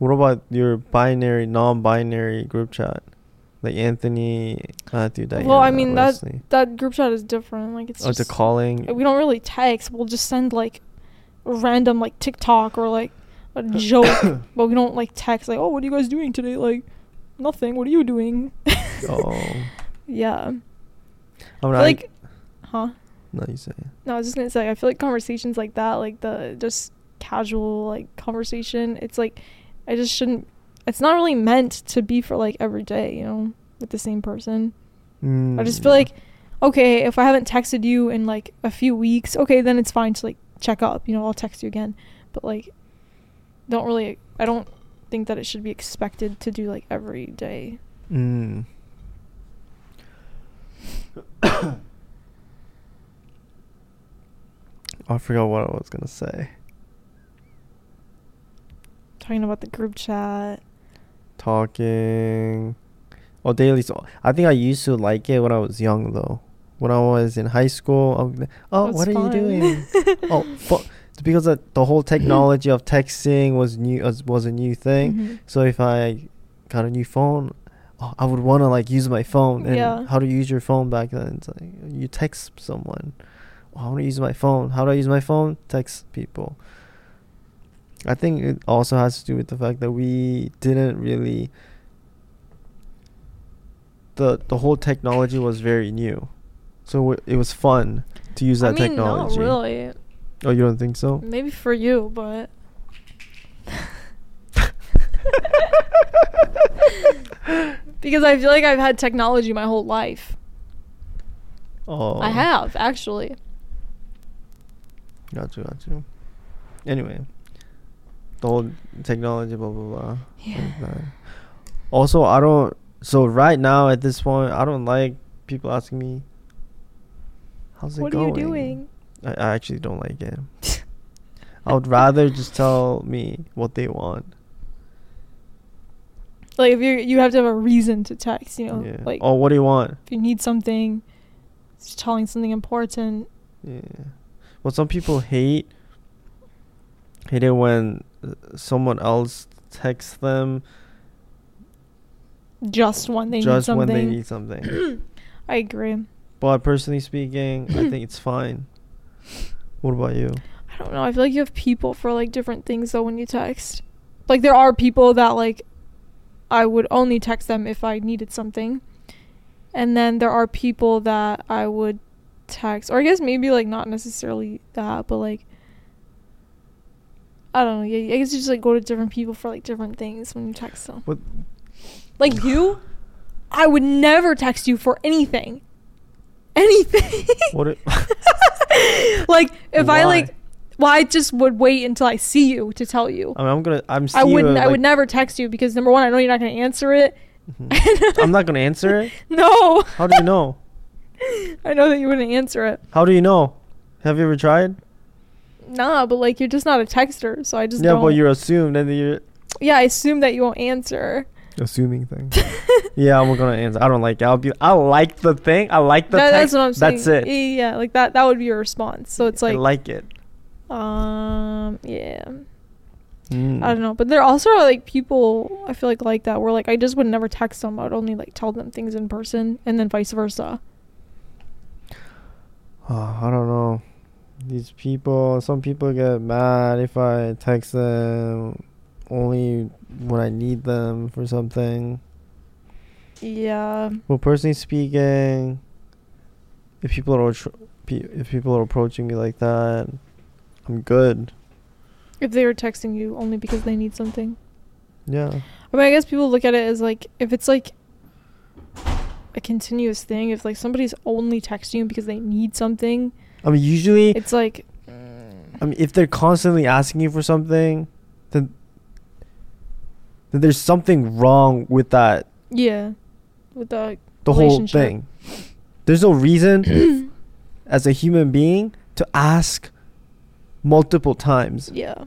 What about your binary, non-binary group chat, like Anthony, Matthew, Diana, well, I mean that Wesley? that group chat is different. Like, it's Oh, it's a calling. we don't really text. We'll just send like random like TikTok or like a joke, but we don't like text like, "Oh, what are you guys doing today?" Like, nothing. What are you doing? oh, yeah. I mean, I feel I, like, huh? no, you say. No, I was just gonna say. I feel like conversations like that, like the just casual like conversation, it's like I just shouldn't. It's not really meant to be for like every day, you know, with the same person. Mm, I just feel yeah. like, okay, if I haven't texted you in like a few weeks, okay, then it's fine to like check up. You know, I'll text you again. But like, don't really. I don't think that it should be expected to do like every day. Mm. I forgot what I was gonna say. Talking about the group chat. Talking. Oh, daily. So I think I used to like it when I was young, though. When I was in high school, I would be, oh, That's what are you doing? oh, fu- because the whole technology of texting was new was, was a new thing. Mhm. So if I got a new phone, oh, I would want to like use my phone and Yeah. how to use your phone back then. It's like you text someone. Oh, I want to use my phone. How do I use my phone? Text people. I think it also has to do with the fact that we didn't really the the whole technology was very new. So it it was fun to use I that mean, technology. not really. Oh, you don't think so? Maybe for you, but. because I feel like I've had technology my whole life. Oh. I have actually. Got you, got you. Anyway, the whole technology, blah blah blah. Yeah. like. Also, I don't. So right now, at this point, I don't like people asking me, "How's it What are going?" you doing? I, I actually don't like it. I would rather just tell me what they want. Like if you you have to have a reason to text, you know, yeah. like oh, what do you want? if you need something, it's telling something important. Yeah. Well, some people hate hate it when someone else texts them Just when they need just something. when they need something. I agree. But personally speaking, I think it's fine. What about you? I don't know. I feel like you have people for like different things though when you text. Like there are people that like I would only text them if I needed something. And then there are people that I would text or I guess maybe like not necessarily that, but like I don't know. Yeah, I guess you just like go to different people for like different things when you text them. What- Like you, I would never text you for anything. Anything. What? It, like if I like well, I just would wait until I see you to tell you. I mean, I'm gonna. I'm. I wouldn't I like- would never text you because number one, I know you're not gonna answer it. Mhm. I'm not gonna answer it. No. How do you know? I know that you wouldn't answer it. How do you know? Have you ever tried? Nah, but like you're just not a texter, so I just yeah, don't. but you're assumed, and then you're Yeah, I assume that you won't answer. assuming thing. yeah, I'm gonna answer. I don't like it. I'll be. I like the thing. I like the That- that's what I'm saying. That's it. Yeah, yeah, like that that would be your response. So it's like. I like like it. um yeah. Mm. I don't know, but there also are like people I feel like like that where like I just would never text them. I would only like tell them things in person, and then vice versa. Oh, I don't know. These people, some people get mad if I text them only when I need them for something. Yeah. Well, personally speaking, if people are if people are approaching me like that, I'm good. If they were texting you only because they need something. Yeah. I mean, I guess people look at it as like if it's like a continuous thing. If like somebody's only texting you because they need something, I mean, usually, it's like I mean, if they're constantly asking you for something, then then there's something wrong with that yeah, with that. the whole thing. There's no reason as a human being to ask multiple times. yeah.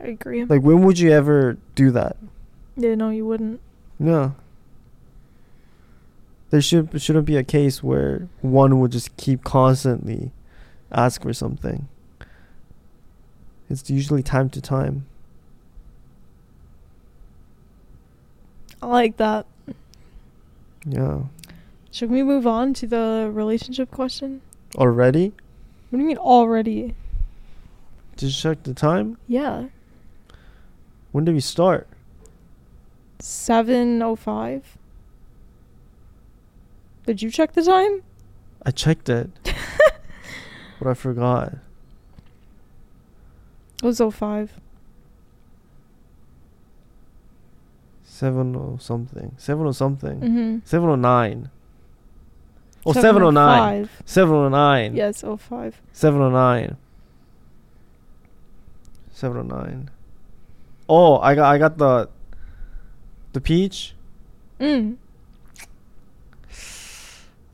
I agree. Like when would you ever do that? yeah, no, you wouldn't. No. There should shouldn't be a case where one would just keep constantly ask for something. It's usually time to time. I like that. Yeah. Should we move on to the relationship question? Already? What do you mean already? Did you check the time. Yeah, When did we start? seven oh five. Did you check the time? I checked it, but I forgot. It was oh five. Seven oh something. 7 or something. Mm-hmm. Seven oh nine. Oh, 709. 709. Yes, oh five. 709. 709. Oh, I got I got the the peach. Mm.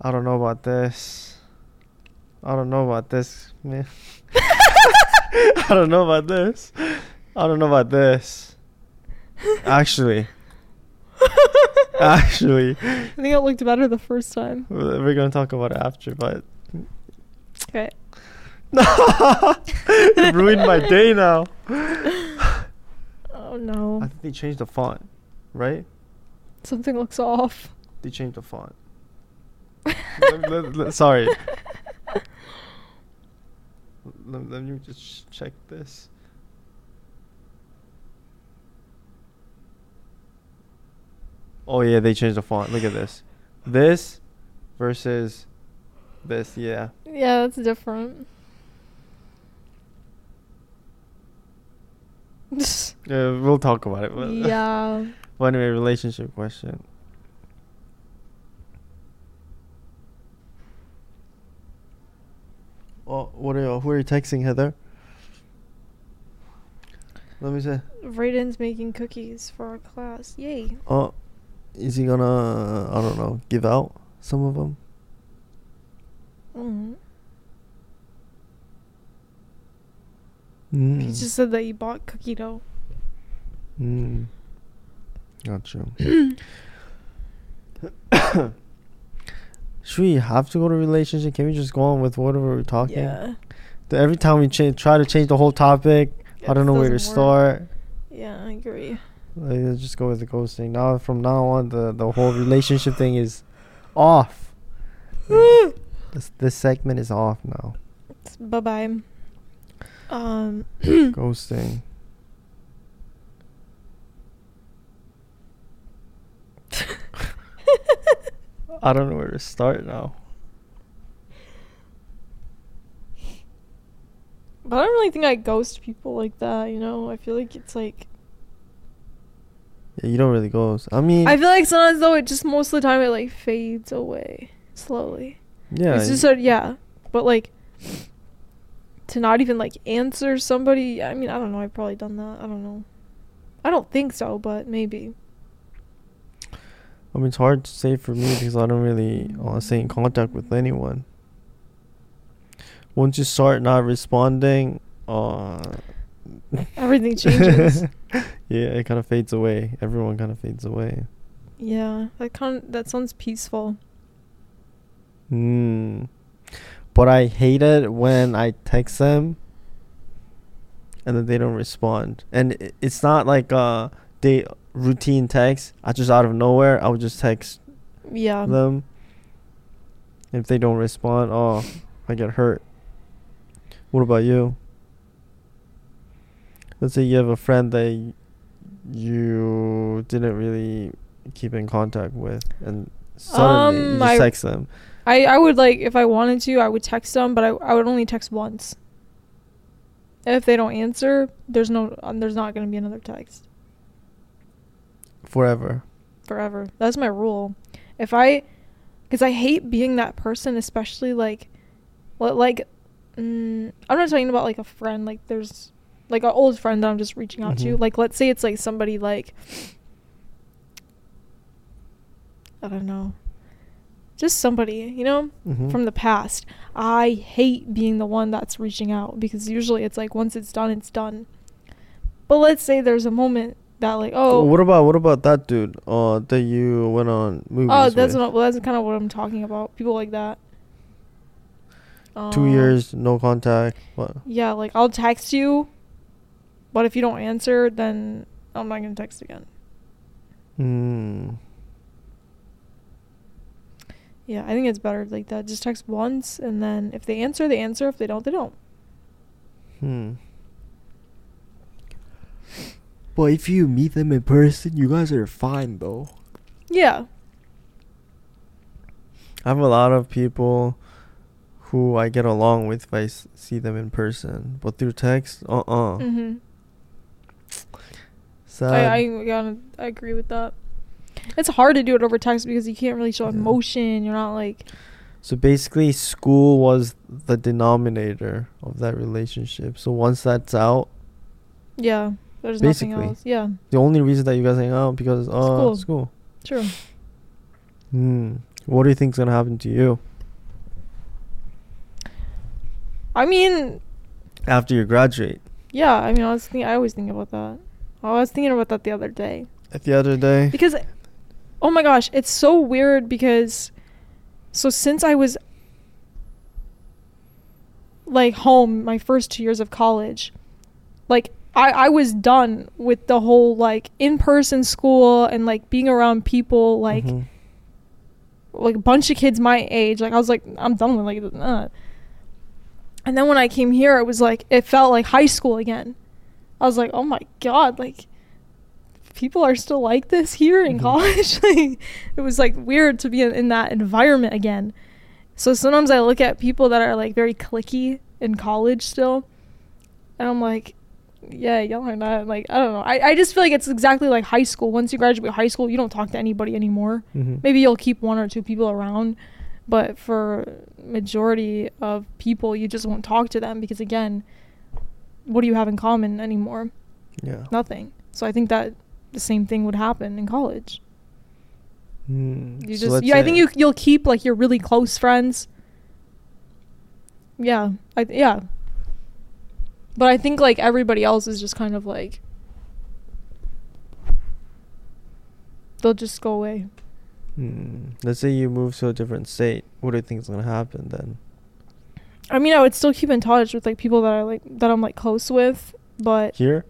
I don't know about this. I don't know about this, man. I don't know about this. I don't know about this. Actually, actually, I think it looked better the first time. we're gonna talk about it after, but Okay. No It ruined my day now. Oh no. I think they changed the font, right? Something looks off. They changed the font. Sorry. Let, let me just check this. Oh yeah, they changed the font. Look at this. This versus this. Yeah. Yeah, that's different. Yeah, we'll talk about it. Yeah. But anyway, relationship question. Oh, what are you, who are you texting, Heather? Let me see. Raiden's making cookies for our class. Yay. Oh, is he gonna? I don't know. Give out some of them. Mm. Mm. He just said that he bought cookie dough. Mm. Gotcha. Should we have to go to relationship? Can we just go on with whatever we're talking? Yeah. Every time we change, try to change the whole topic. I don't know where to doesn't start. Yeah, I agree. Like, let's just go with the ghosting. Now, from now on, the the whole relationship thing is off. this this segment is off now. Bye bye. Um. ghosting. I don't know where to start now. But I don't really think I ghost people like that, you know? I feel like it's like. Yeah, you don't really ghost. I mean, I feel like sometimes, though, it just most of the time it like fades away slowly. yeah, It's just, a, yeah. But like. To not even like answer somebody, I mean, I don't know. I've probably done that. I don't know. I don't think so, but maybe. I mean, it's hard to say for me because I don't really uh, stay in contact with anyone. Once you start not responding, uh, Everything changes. yeah, it kind of fades away. Everyone kind of fades away. yeah, that kind that sounds peaceful. Hmm. But I hate it when I text them and then they don't respond. And it's not like uh they routine texts. I just out of nowhere I would just text Yeah. them. If they don't respond, oh, I get hurt. What about you? Let's say you have a friend that you didn't really keep in contact with, and suddenly you Um, just I- text them. I, I would like if I wanted to, I would text them, but I, I would only text once. If they don't answer, there's no um, there's not gonna be another text forever. forever. That's my rule. If I, because I hate being that person, especially like, li- like, mm, I'm not talking about like a friend. Like there's like an old friend that I'm just reaching out to. Mhm. Like let's say it's like somebody like, I don't know, just somebody you know. Mm-hmm. from the past. I hate being the one that's reaching out because usually it's like once it's done, it's done. But let's say there's a moment that like oh What about what about that dude? Uh, that you went on movies. oh that's with? what well, that's kind of what I'm talking about. People like that. Two Um, years, no contact. What? Yeah, like I'll text you, but if you don't answer, then I'm not gonna text again. Hmm. Yeah, I think it's better like that. Just text once, and then if they answer, they answer. If they don't, they don't. Hmm. But if you meet them in person, you guys are fine though. Yeah. I have a lot of people who I get along with if I s- see them in person, but through text, uh uh Mhm. Sad. I I, gotta, I agree with that. It's hard to do it over text because you can't really show Yeah. emotion. You're not like so basically, school was the denominator of that relationship. So once that's out, yeah. There's Basically. nothing else. Yeah, the only reason that you guys hang out because uh School. school. true. Hmm. What do you think's gonna happen to you I mean, after you graduate? yeah. I mean, I was thinking. I always think about that. I was thinking about that the other day At the other day. because, oh my gosh, it's so weird because, so since I was like home my first two years of college, like I I was done with the whole like in person school and like being around people like Mhm. like a bunch of kids my age. Like I was like, I'm done with like that. And then when I came here, it was like it felt like high school again. I was like, oh my god, like people are still like this here in Mhm. college. like, it was like weird to be in, in that environment again. So sometimes I look at people that are like very clicky in college still, and I'm like, yeah, y'all are not like I don't know. I, I just feel like it's exactly like high school. Once you graduate high school, you don't talk to anybody anymore Mhm. maybe you'll keep one or two people around but for majority of people you just won't talk to them because again what do you have in common anymore Yeah. nothing so i think that the same thing would happen in college Hmm. you So just yeah i think you you'll keep like your really close friends yeah i yeah but i think like everybody else is just kind of like they'll just go away Hmm. Let's say you move to a different state. What do you think is gonna happen then? I mean, I would still keep in touch with like people that I like that I'm like close with, but Here?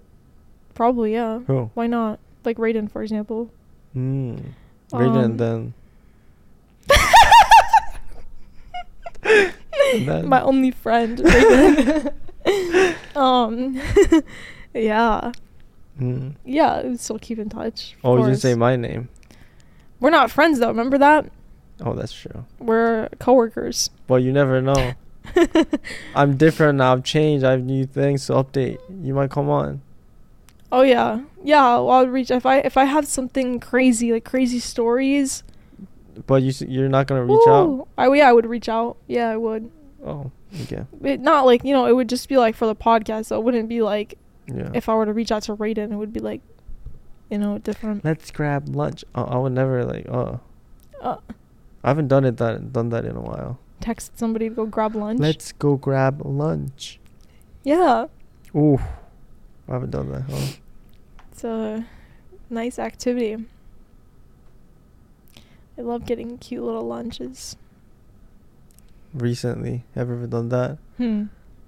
probably yeah. Who? Why not? Like Raiden, for example. Hmm. Raiden Um, then. Then- My only friend. Um, yeah, Hmm. yeah. Still keep in touch. Oh, you didn't say my name. We're not friends though. Remember that? Oh, that's true. We're coworkers. Well, you never know. I'm different now. I've changed. I have new things to update. You might come on. Oh yeah, yeah. Well, I'll reach if I if I have something crazy like crazy stories. But you s- you're not gonna reach out. Ooh, I yeah, I would reach out. Yeah, I would. Oh, okay. It, not like you know, it would just be like for the podcast. So it wouldn't be like Yeah. if I were to reach out to Raiden, it would be like, you know, different. Let's grab lunch. Oh, I would never like. Oh, Uh, I haven't done it that done that in a while. text somebody to go grab lunch. Let's go grab lunch. yeah, Ooh, I haven't done that. Huh? it's a nice activity. I love getting cute little lunches. Recently, have you ever done that? Hmm.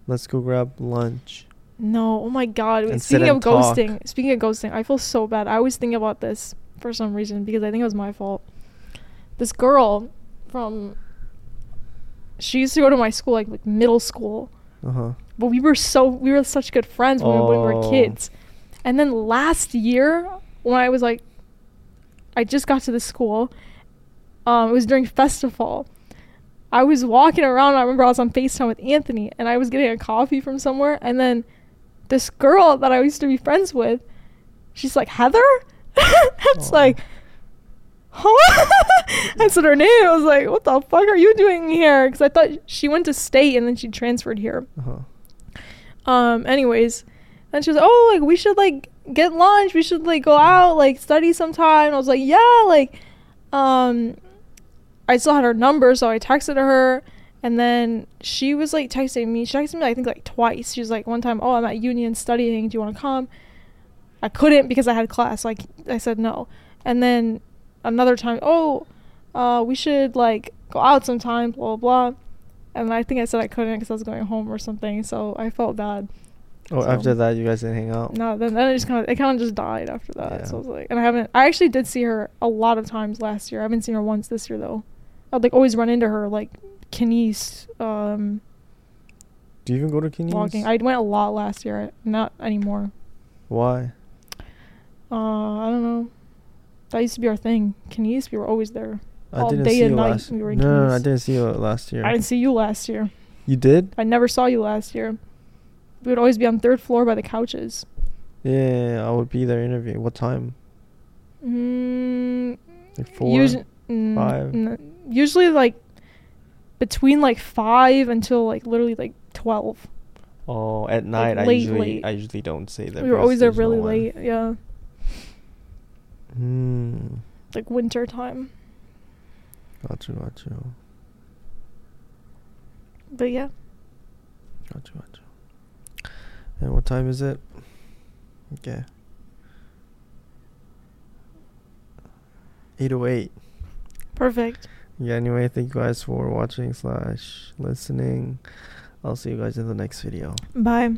Let's go grab lunch. No, oh my god. And speaking of talk. ghosting, speaking of ghosting, I feel so bad. I always think about this for some reason because I think it was my fault. This girl from she used to go to my school like like middle school. Uh huh. But we were so we were such good friends when, we, when we were Oh. kids. And then last year when I was like I just got to the school, um, it was during festival. I was walking around. I remember I was on FaceTime with Anthony, and I was getting a coffee from somewhere. And then this girl that I used to be friends with, she's like Heather. it's like, huh? I said her name. I was like, what the fuck are you doing here? Because I thought she went to state and then she transferred here. Uh huh. Um. Anyways, and she was like, "Oh, like we should like get lunch. We should like go out, like study sometime." And I was like, "Yeah." Like, um, I still had her number, so I texted her, and then she was like texting me. She texted me, I think, like twice. She was like, one time, "Oh, I'm at Union studying. Do you want to come?" I couldn't because I had class. Like, I said no. And then another time, "Oh, uh, we should like go out sometime." Blah blah. blah. And I think I said I couldn't because I was going home or something. So I felt bad. Oh, So- after that, you guys didn't hang out. No, then, then it just kind of it kind of just died after that. Yeah. So. I was like, and I haven't. I actually did see her a lot of times last year. I haven't seen her once this year though. I'd like always run into her like Kenise um, Do you even go to Kenny's? walking. I went a lot last year. Not anymore. Why? Uh, I don't know. That used to be our thing. Kenise, we were always there. I All didn't day see and you night last. we were in no, no, no, I didn't see you last year. I didn't see you last year. You did? I never saw you last year. We would always be on third floor by the couches. Yeah, I would be there interviewing. What time? Mm, Like four. Usually, mm, five? n- usually like between like five until like literally like twelve. Oh, at night I late, usually late. I usually don't say that. we were always there really one. late. Yeah, Hmm. like winter time. Got you, got you, But yeah, got you, got you. And what time is it? Okay. 808. perfect. Yeah, anyway, thank you guys for watching slash listening. I'll see you guys in the next video. Bye.